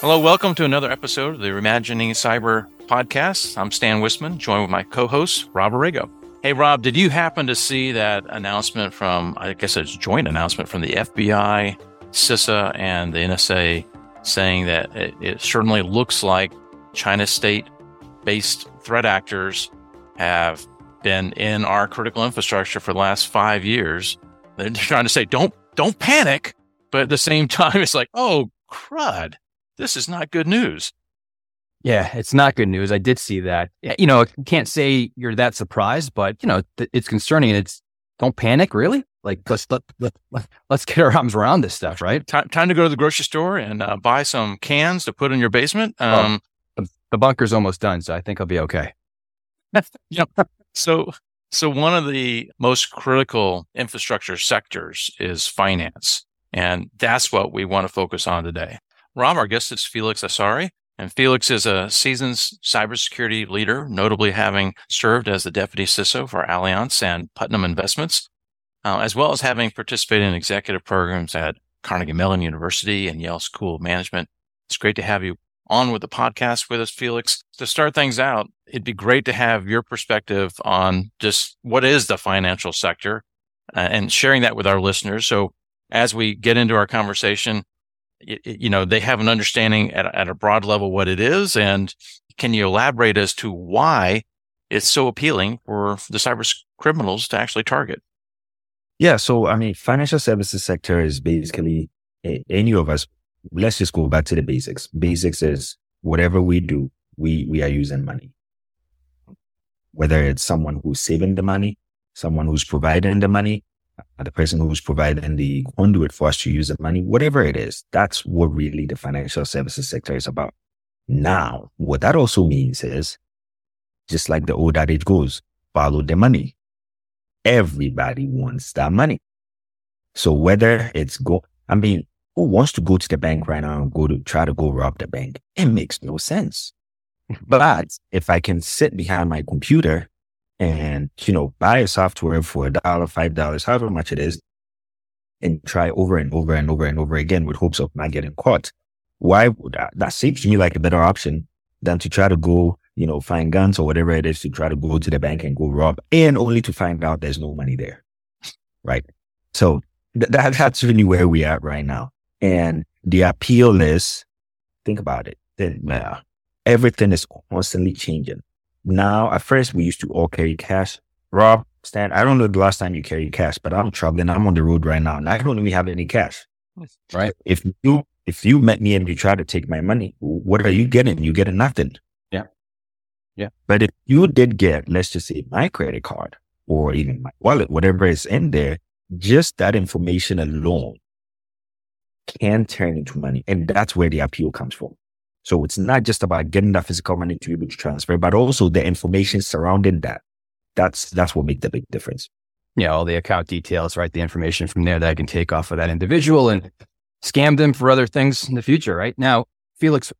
Hello, welcome to another episode of the Reimagining Cyber podcast. I'm Stan Wisseman, joined with my co-host, Rob Aragao. Hey, Rob, did you happen to see that announcement from, I guess it's a joint announcement from the FBI, CISA, and the NSA saying that it, it certainly looks like China state based threat actors have been in our critical infrastructure for the last five years. They're trying to say, don't, don't panic. But at the same time, it's like, oh, crud. This is not good news. Yeah, it's not good news. I did see that. You know, can't say you're that surprised, but you know, it's concerning. And it's don't panic, really. Like let's let, let, let's get our arms around this stuff, right? Time, time to go to the grocery store and uh, buy some cans to put in your basement. Um, the, the bunker's almost done, so I think I'll be okay. yep. So, so one of the most critical infrastructure sectors is finance, and that's what we want to focus on today. Rob, our guest is Felix Asare. And Felix is a seasoned cybersecurity leader, notably having served as the deputy CISO for Allianz and Putnam Investments, uh, as well as having participated in executive programs at Carnegie Mellon University and Yale School of Management. It's great to have you on with the podcast with us, Felix. To start things out, it'd be great to have your perspective on just what is the financial sector uh, and sharing that with our listeners. So as we get into our conversation, you know, they have an understanding at, at a broad level what it is. And can you elaborate as to why it's so appealing for the cyber criminals to actually target? Yeah. So, I mean, financial services sector is basically any of us. Let's just go back to the basics. Basics is whatever we do, we, we are using money. Whether it's someone who's saving the money, someone who's providing the money, Uh, the person who's providing the conduit for us to use the money, whatever it is, that's what really the financial services sector is about. Now, what that also means is just like the old adage goes, follow the money. Everybody wants that money. So whether it's go, I mean, who wants to go to the bank right now and go to try to go rob the bank? It makes no sense. But if I can sit behind my computer and, you know, buy a software for a dollar, five dollars, however much it is, and try over and over and over and over again with hopes of not getting caught. Why would that, that seems to me like a better option than to try to go, you know, find guns or whatever it is to try to go to the bank and go rob and only to find out there's no money there. Right. So th- that, that's really where we are right now. And the appeal is, think about it. Then, uh, everything is constantly changing now at first we used to all carry cash. Rob, Stan, I don't know the last time you carried cash, but I'm traveling. I'm on the road right now and I don't even have any cash. Right. If you, if you met me and you try to take my money, what are you getting? You getting nothing. Yeah. Yeah. But if you did get, let's just say my credit card or even my wallet, whatever is in there, just that information alone can turn into money. And that's where the appeal comes from. So it's not just about getting that physical money to be able to transfer, but also the information surrounding that. That's that's what makes the big difference. Yeah, all the account details, right? The information from there that I can take off of that individual and scam them for other things in the future, right? Now, Felix,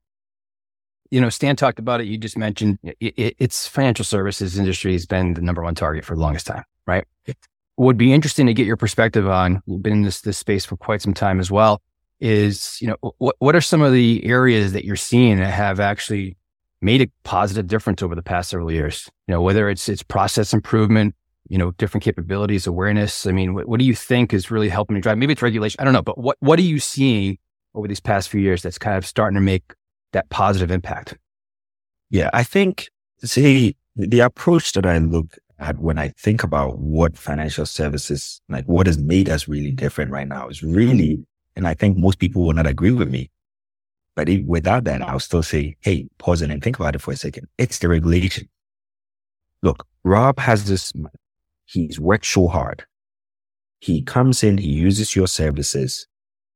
you know, Stan talked about it. You just mentioned it, it, it's financial services industry has been the number one target for the longest time, right? It would be interesting to get your perspective on. You've been in this this space for quite some time as well is, you know, what, what are some of the areas that you're seeing that have actually made a positive difference over the past several years? You know, whether it's, it's process improvement, you know, different capabilities, awareness. I mean, what, what do you think is really helping to drive? Maybe it's regulation. I don't know, but what, what are you seeing over these past few years that's kind of starting to make that positive impact? Yeah, I think, see, the approach that I look at when I think about what financial services, like what has made us really different right now is really and I think most people will not agree with me. But if, without that, I'll still say, hey, pause it and think about it for a second. It's the regulation. Look, Rob has this, he's worked so hard. He comes in, he uses your services,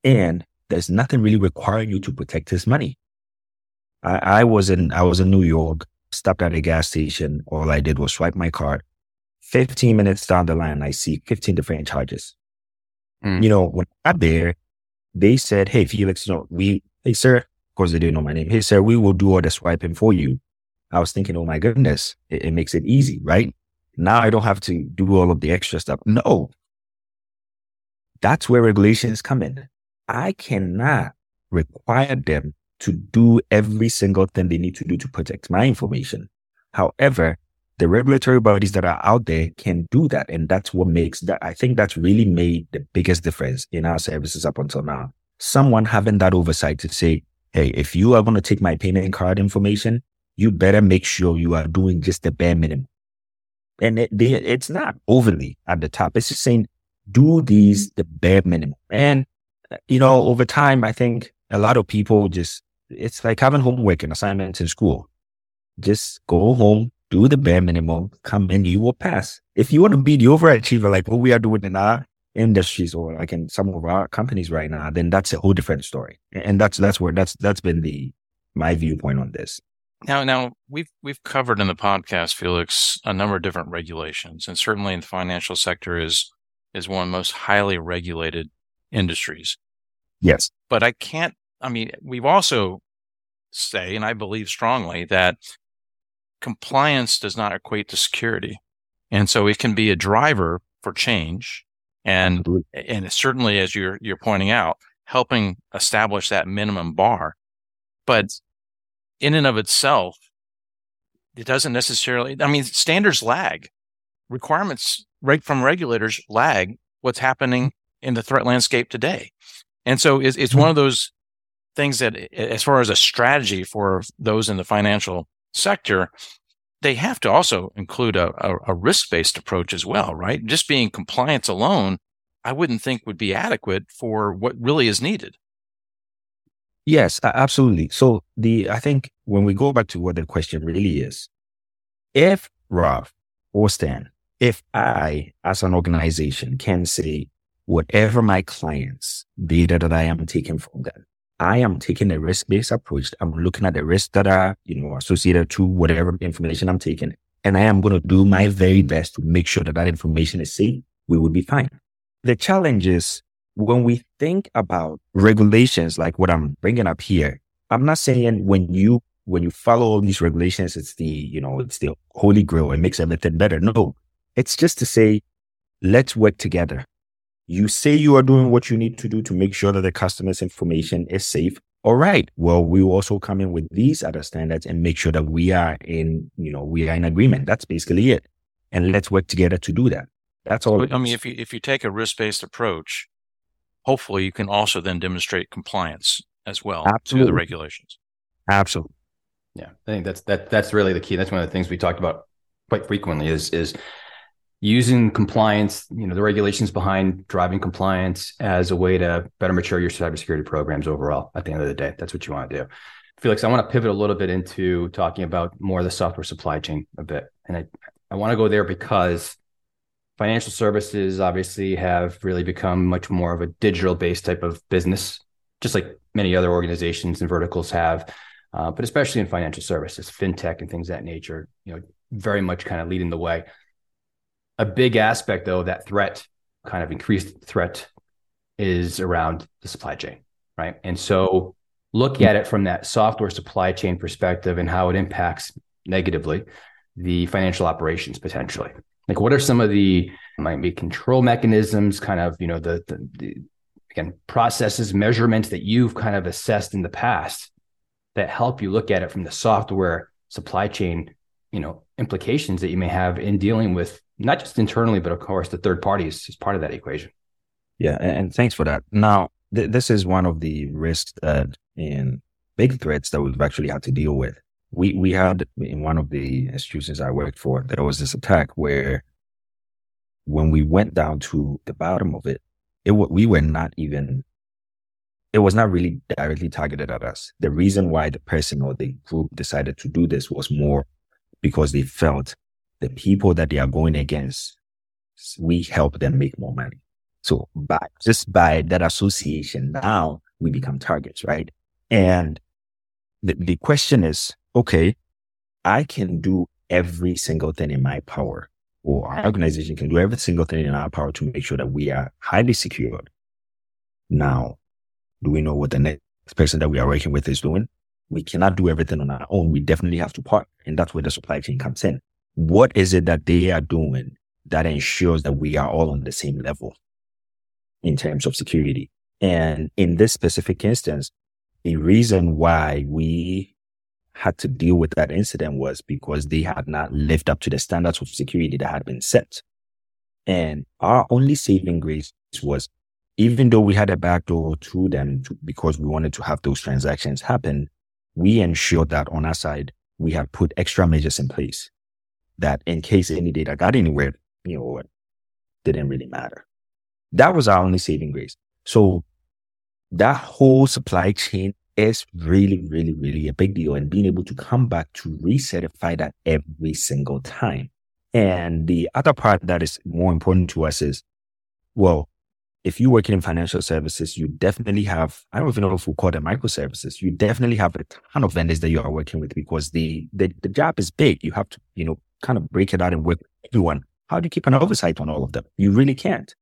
and there's nothing really requiring you to protect his money. I, I was in, I was in New York, stopped at a gas station. All I did was swipe my card. 15 minutes down the line, I see 15 different charges. Mm. You know, when I got there, they said, Hey, Felix, you know, we, hey, sir, of course they didn't know my name. Hey, sir, we will do all the swiping for you. I was thinking, oh my goodness, it, it makes it easy, right? Now I don't have to do all of the extra stuff. No. That's where regulations come in. I cannot require them to do every single thing they need to do to protect my information. However, the regulatory bodies that are out there can do that. And that's what makes that. I think that's really made the biggest difference in our services up until now. Someone having that oversight to say, Hey, if you are going to take my payment card information, you better make sure you are doing just the bare minimum. And it, they, it's not overly at the top. It's just saying, do these the bare minimum. And, you know, over time, I think a lot of people just, it's like having homework and assignments in school. Just go home, do the bare minimum, come in, you will pass. If you want to be the overachiever, like what we are doing in our industries or like in some of our companies right now, then that's a whole different story. And that's, that's where that's, that's been the, my viewpoint on this. Now, now we've we've covered in the podcast, Felix, a number of different regulations, and certainly in the financial sector is is one of the most highly regulated industries. Yes, but I can't. I mean, we've also say, and I believe strongly that compliance does not equate to security, and so it can be a driver for change, and Absolutely. and certainly, as you're you're pointing out, helping establish that minimum bar. But in and of itself, it doesn't necessarily, I mean, standards lag. Requirements right from regulators lag what's happening in the threat landscape today. And so it's, it's hmm. one of those things that, as far as a strategy for those in the financial sector, they have to also include a, a, a risk based approach as well, right? Just being compliance alone, I wouldn't think would be adequate for what really is needed. Yes, absolutely. So the I think when we go back to what the question really is, if Rob or Stan, if I as an organization can say whatever my clients data that I am taking from them, I am taking a risk-based approach. I'm looking at the risks that are, you know, associated to whatever information I'm taking. And I am going to do my very best to make sure that that information is safe. We will be fine. The challenge is when we think about regulations like what I'm bringing up here, I'm not saying when you when you follow all these regulations, it's the you know it's the holy grail. It makes everything better. No, it's just to say, let's work together. You say you are doing what you need to do to make sure that the customer's information is safe. All right. Well, we will also come in with these other standards and make sure that we are in, you know, we are in agreement. That's basically it. And let's work together to do that. That's all. I mean, if you if you take a risk based approach, hopefully you can also then demonstrate compliance as well Absolutely. to the regulations. Absolutely. Yeah, I think that's that that's really the key. That's one of the things we talked about quite frequently is is using compliance, you know, the regulations behind driving compliance as a way to better mature your cybersecurity programs overall. At the end of the day, that's what you want to do. Felix, I want to pivot a little bit into talking about more of the software supply chain a bit, and I I want to go there because financial services obviously have really become much more of a digital based type of business, just like many other organizations and verticals have. Uh, but especially in financial services, fintech and things that nature, you know, very much kind of leading the way. A big aspect, though, that threat, kind of increased threat, is around the supply chain, right? And so, look at it from that software supply chain perspective and how it impacts negatively the financial operations potentially. Like, what are some of the might be control mechanisms, kind of, you know, the, the, the again processes, measurements that you've kind of assessed in the past that help you look at it from the software supply chain, you know, implications that you may have in dealing with not just internally, but of course the third parties is part of that equation. Yeah, and thanks for that. Now, th- this is one of the risks that in big threats that we've actually had to deal with we we had in one of the institutions I worked for, there was this attack where when we went down to the bottom of it, it we were not even it was not really directly targeted at us. The reason why the person or the group decided to do this was more because they felt the people that they are going against, we help them make more money. So by just by that association, now we become targets, right? And the, the question is, okay, I can do every single thing in my power, or our organization can do every single thing in our power to make sure that we are highly secured. Now, do we know what the next person that we are working with is doing? We cannot do everything on our own. We definitely have to partner. And that's where the supply chain comes in. What is it that they are doing that ensures that we are all on the same level in terms of security? And in this specific instance, the reason why we had to deal with that incident was because they had not lived up to the standards of security that had been set. And our only saving grace was even though we had a backdoor to them to, because we wanted to have those transactions happen, we ensured that on our side, we had put extra measures in place that in case any data got anywhere, you know, it didn't really matter. That was our only saving grace. So that whole supply chain is really, really, really a big deal. And being able to come back to recertify that every single time. And the other part that is more important to us is, well, if you're working in financial services, you definitely have, I don't even know if we call them microservices. You definitely have a ton of vendors that you are working with because the, the, the job is big. You have to, you know, kind of break it out and work with everyone. How do you keep an oversight on all of them? You really can't.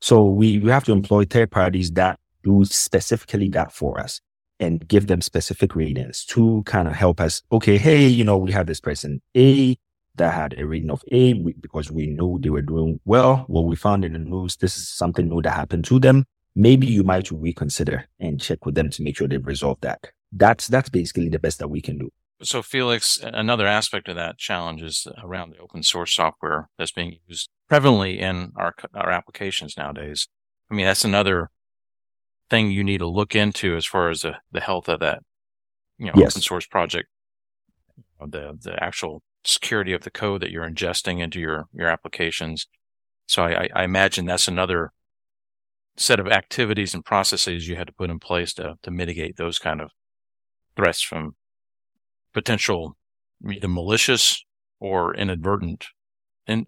So we, we have to employ third parties that do specifically that for us and give them specific ratings to kind of help us. Okay. Hey, you know, we have this person A that had a rating of A because we knew they were doing well. What we found in the news, this is something new that happened to them. Maybe you might reconsider and check with them to make sure they've resolved that. That's, that's basically the best that we can do. So Felix, another aspect of that challenge is around the open source software that's being used prevalently in our, our applications nowadays. I mean, that's another thing you need to look into as far as the, the health of that, you know, yes. open source project, the, the actual security of the code that you're ingesting into your, your applications. So I, I imagine that's another set of activities and processes you had to put in place to, to mitigate those kind of threats from potential either malicious or inadvertent in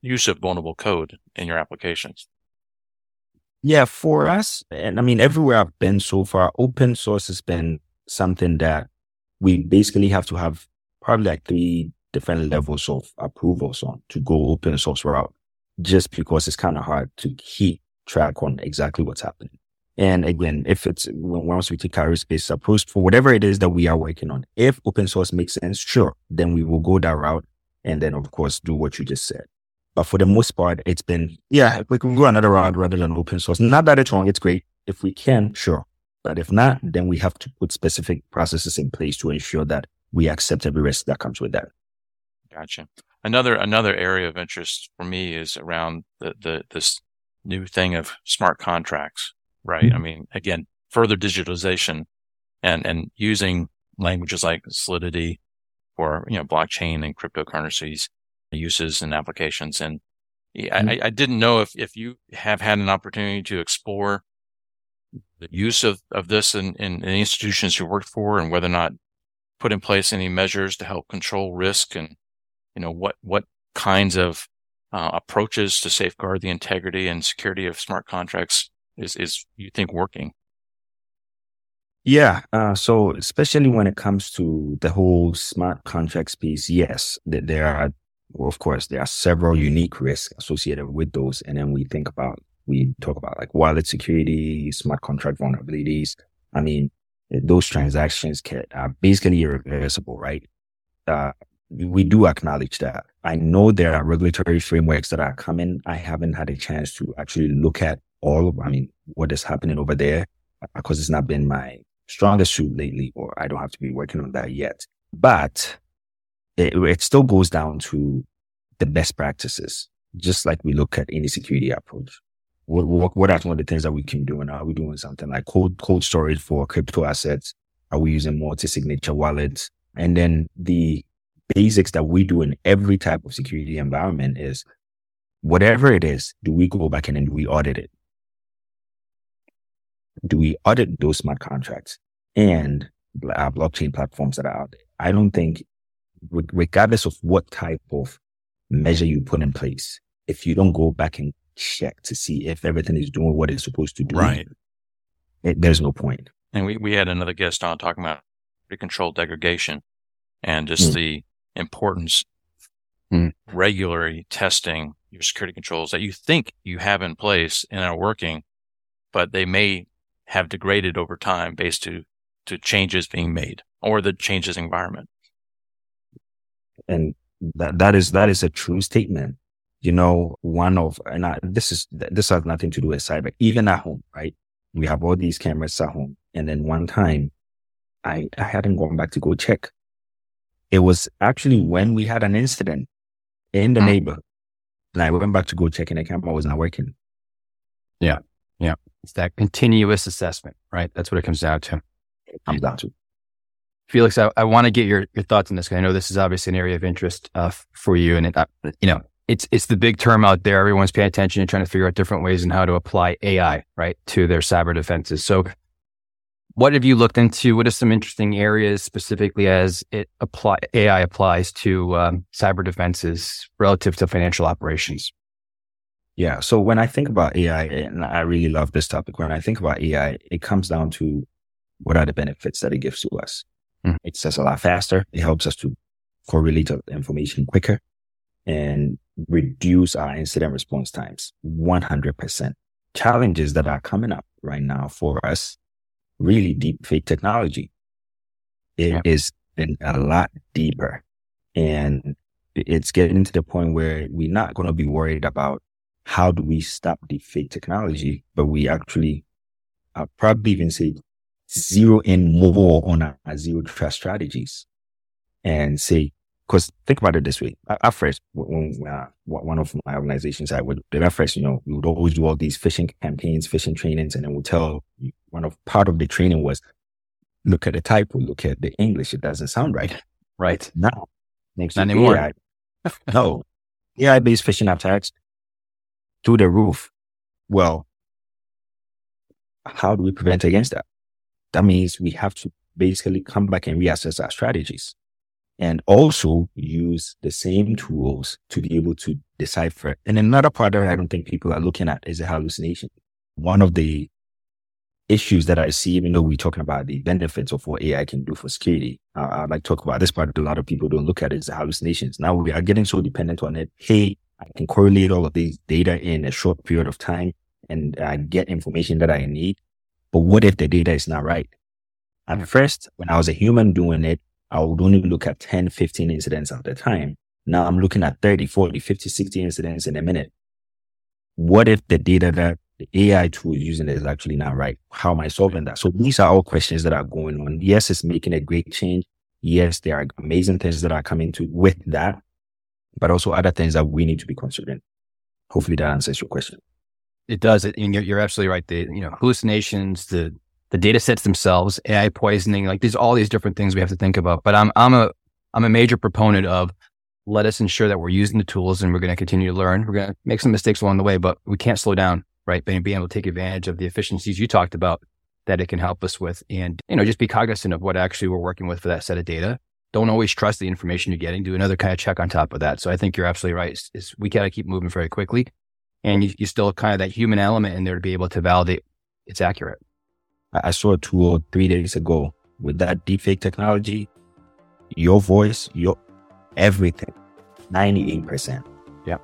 use of vulnerable code in your applications. Yeah, for us, and I mean, everywhere I've been so far, open source has been something that we basically have to have probably like three different levels of approvals on to go open source route, just because it's kind of hard to keep track on exactly what's happening. And again, if it's once we take our space approach for whatever it is that we are working on, if open source makes sense, sure, then we will go that route. And then of course, do what you just said. But for the most part, it's been, yeah, we can go another route rather than open source. Not that it's wrong. It's great. If we can, sure. But if not, then we have to put specific processes in place to ensure that we accept every risk that comes with that. Gotcha. Another another area of interest for me is around the, the this new thing of smart contracts, right? Mm-hmm. I mean, again, further digitalization and and using languages like Solidity for you know blockchain and cryptocurrencies uses and applications. And mm-hmm. I, I didn't know if if you have had an opportunity to explore the use of, of this in, in, in institutions you worked for and whether or not put in place any measures to help control risk and you know, what, what kinds of uh, approaches to safeguard the integrity and security of smart contracts is, is you think working? Yeah. Uh, so especially when it comes to the whole smart contracts piece, yes, there are, well, of course, there are several unique risks associated with those. And then we think about, we talk about like wallet security, smart contract vulnerabilities. I mean, those transactions can, are basically irreversible, right? Uh, we do acknowledge that. I know there are regulatory frameworks that are coming. I haven't had a chance to actually look at all of, I mean, what is happening over there because it's not been my strongest suit lately, or I don't have to be working on that yet. But it, it still goes down to the best practices, just like we look at any security approach. What, what, what are some of the things that we can do? And are we doing something like cold, cold storage for crypto assets? Are we using multi-signature wallets? And then the basics that we do in every type of security environment is whatever it is, do we go back in and do we audit it? Do we audit those smart contracts and our blockchain platforms that are out there? I don't think, regardless of what type of measure you put in place, if you don't go back and check to see if everything is doing what it's supposed to do, right? It, there's no point. And we, we had another guest on talking about controlled degradation and just mm. the importance mm. regularly testing your security controls that you think you have in place and are working, but they may have degraded over time based to, to changes being made or the changes environment. And that, that is, that is a true statement. You know, one of, and I, this is, this has nothing to do with cyber, even at home, right? We have all these cameras at home. And then one time I, I hadn't gone back to go check. It was actually when we had an incident in the mm. neighborhood. And I went back to go check and the camera was not working. Yeah. Yeah. It's that continuous assessment, right? That's what it comes down to. It comes down to. Felix, I, I want to get your, your thoughts on this. because I know this is obviously an area of interest uh, for you. And, it, uh, you know, it's, it's the big term out there. Everyone's paying attention and trying to figure out different ways and how to apply AI, right, to their cyber defenses. So what have you looked into? What are some interesting areas specifically as it apply AI applies to um, cyber defenses relative to financial operations? Yeah. So when I think about AI, and I really love this topic, when I think about AI, it comes down to what are the benefits that it gives to us? Mm. It says a lot faster. It helps us to correlate information quicker and reduce our incident response times 100%. Challenges that are coming up right now for us really deep fake technology. It yeah. is a lot deeper and it's getting to the point where we're not going to be worried about how do we stop the fake technology, but we actually, I'll probably even say zero in more on our, our zero trust strategies and say, because think about it this way. At first, when uh, one of my organizations, I would, at first, you know, we would always do all these phishing campaigns, phishing trainings, and then we'll tell one of part of the training was look at the type, we look at the English. It doesn't sound right. Right. Now, next Not anymore. AI, no, AI based phishing attacks to the roof. Well, how do we prevent against that? That means we have to basically come back and reassess our strategies and also use the same tools to be able to decipher. And another part that I don't think people are looking at is the hallucination. One of the issues that I see, even though we're talking about the benefits of what AI can do for security, I like to talk about this part that a lot of people don't look at is the hallucinations. Now we are getting so dependent on it. Hey, I can correlate all of these data in a short period of time and uh, get information that I need. But what if the data is not right? At first, when I was a human doing it, I would only look at 10, 15 incidents at a time. Now I'm looking at 30, 40, 50, 60 incidents in a minute. What if the data that the AI tool is using is actually not right? How am I solving that? So these are all questions that are going on. Yes, it's making a great change. Yes, there are amazing things that are coming to with that, but also other things that we need to be considering. Hopefully that answers your question. It does. It, you're, you're absolutely right. The you know hallucinations, the the data sets themselves, AI poisoning, like there's all these different things we have to think about. But I'm I'm a I'm a major proponent of let us ensure that we're using the tools and we're going to continue to learn. We're going to make some mistakes along the way, but we can't slow down, right? Being, being able to take advantage of the efficiencies you talked about that it can help us with and, you know, just be cognizant of what actually we're working with for that set of data. Don't always trust the information you're getting. Do another kind of check on top of that. So I think you're absolutely right. Is, is we got to keep moving very quickly and you, you still kind of that human element in there to be able to validate it's accurate. I saw a tool three days ago with that deepfake technology. Your voice, your everything, 98%. Yeah.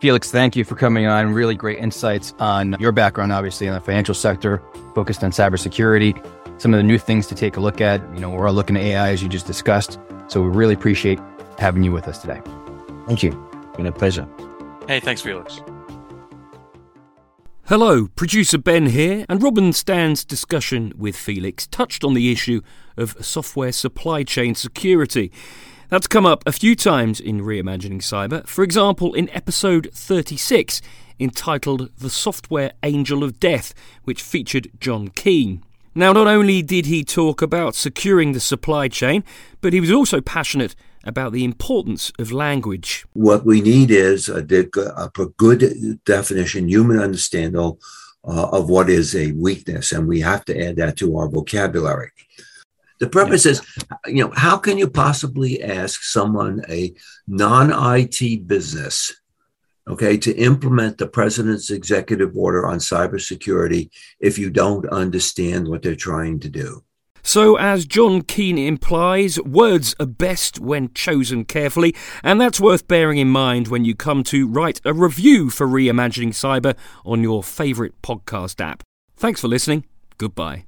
Felix, thank you for coming on. Really great insights on your background, obviously, in the financial sector, focused on cybersecurity, some of the new things to take a look at. You know, we're all looking at AI as you just discussed. So we really appreciate having you with us today. Thank you. It's been a pleasure. Hey, thanks, Felix. Hello, producer Ben here, and Robin Stan's discussion with Felix touched on the issue of software supply chain security. That's come up a few times in Reimagining Cyber, for example, in episode 36, entitled The Software Angel of Death, which featured John Keane. Now, not only did he talk about securing the supply chain, but he was also passionate about the importance of language. What we need is a, a good definition, human understanding uh, of what is a weakness, and we have to add that to our vocabulary. The purpose yeah. is, you know, how can you possibly ask someone a non IT business, okay, to implement the president's executive order on cybersecurity if you don't understand what they're trying to do? So, as John Keane implies, words are best when chosen carefully, and that's worth bearing in mind when you come to write a review for Reimagining Cyber on your favourite podcast app. Thanks for listening. Goodbye.